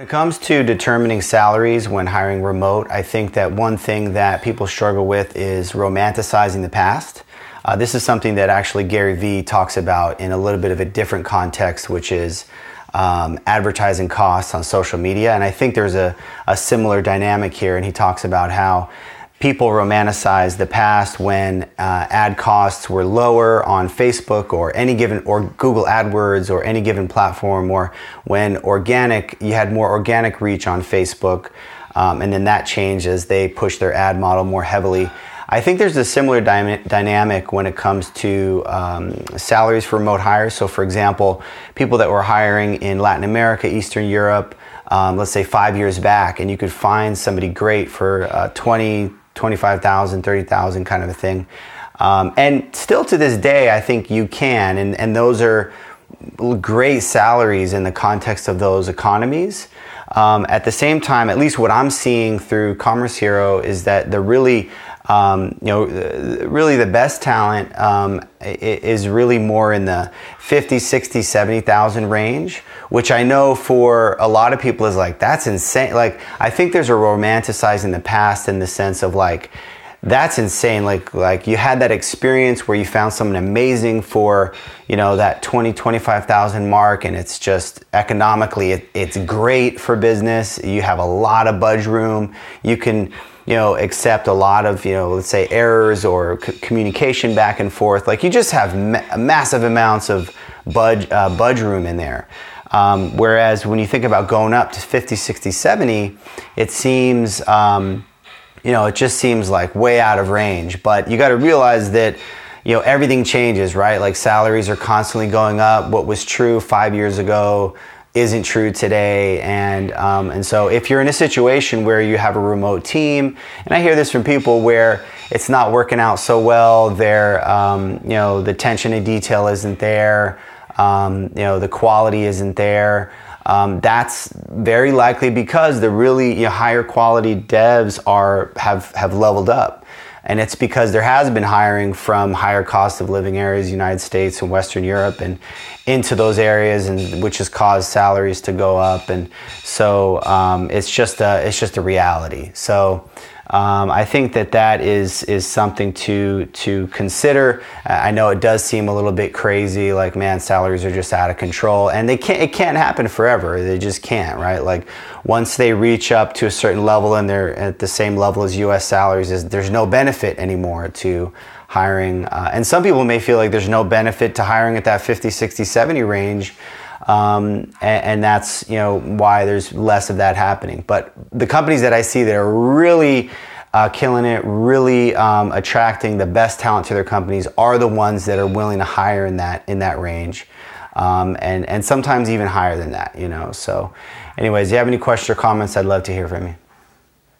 When it comes to determining salaries when hiring remote, I think that one thing that people struggle with is romanticizing the past. Uh, this is something that actually Gary Vee talks about in a little bit of a different context, which is um, advertising costs on social media. And I think there's a, a similar dynamic here. And he talks about how people romanticize the past when uh, ad costs were lower on Facebook or any given or Google AdWords or any given platform, or when organic you had more organic reach on Facebook, um, and then that changed as they push their ad model more heavily. I think there's a similar dy- dynamic when it comes to um, salaries for remote hires. So, for example, people that were hiring in Latin America, Eastern Europe, um, let's say five years back, and you could find somebody great for uh, 20, 25,000, 30,000 kind of a thing. Um, and still to this day, I think you can, and, and those are great salaries in the context of those economies. Um, at the same time, at least what I'm seeing through Commerce Hero is that the really um, you know, really the best talent um, is really more in the 50, 60, 70,000 range, which I know for a lot of people is like, that's insane. Like, I think there's a romanticizing the past in the sense of like, that's insane. Like, like you had that experience where you found someone amazing for, you know, that 20, 25,000 mark. And it's just economically, it, it's great for business. You have a lot of budge room. You can, you know, accept a lot of, you know, let's say errors or c- communication back and forth. Like you just have ma- massive amounts of budge, uh, budge room in there. Um, whereas when you think about going up to 50, 60, 70, it seems, um, you know, it just seems like way out of range. But you got to realize that, you know, everything changes, right? Like salaries are constantly going up. What was true five years ago isn't true today. And, um, and so if you're in a situation where you have a remote team, and I hear this from people where it's not working out so well, there, um, you know, the attention to detail isn't there, um, you know, the quality isn't there. Um, that's very likely because the really you know, higher quality devs are have have leveled up and it's because there has been hiring from higher cost of living areas, United States and Western Europe, and into those areas, and which has caused salaries to go up, and so um, it's just a it's just a reality. So um, I think that that is is something to to consider. I know it does seem a little bit crazy, like man, salaries are just out of control, and they can't. It can't happen forever. They just can't, right? Like once they reach up to a certain level and they're at the same level as U.S. salaries, is there's no benefit anymore to hiring. Uh, and some people may feel like there's no benefit to hiring at that 50, 60, 70 range. Um, and, and, that's you know why there's less of that happening. But the companies that I see that are really uh, killing it, really um, attracting the best talent to their companies are the ones that are willing to hire in that in that range, um, and and sometimes even higher than that. You know. So, anyways, if you have any questions or comments, I'd love to hear from you.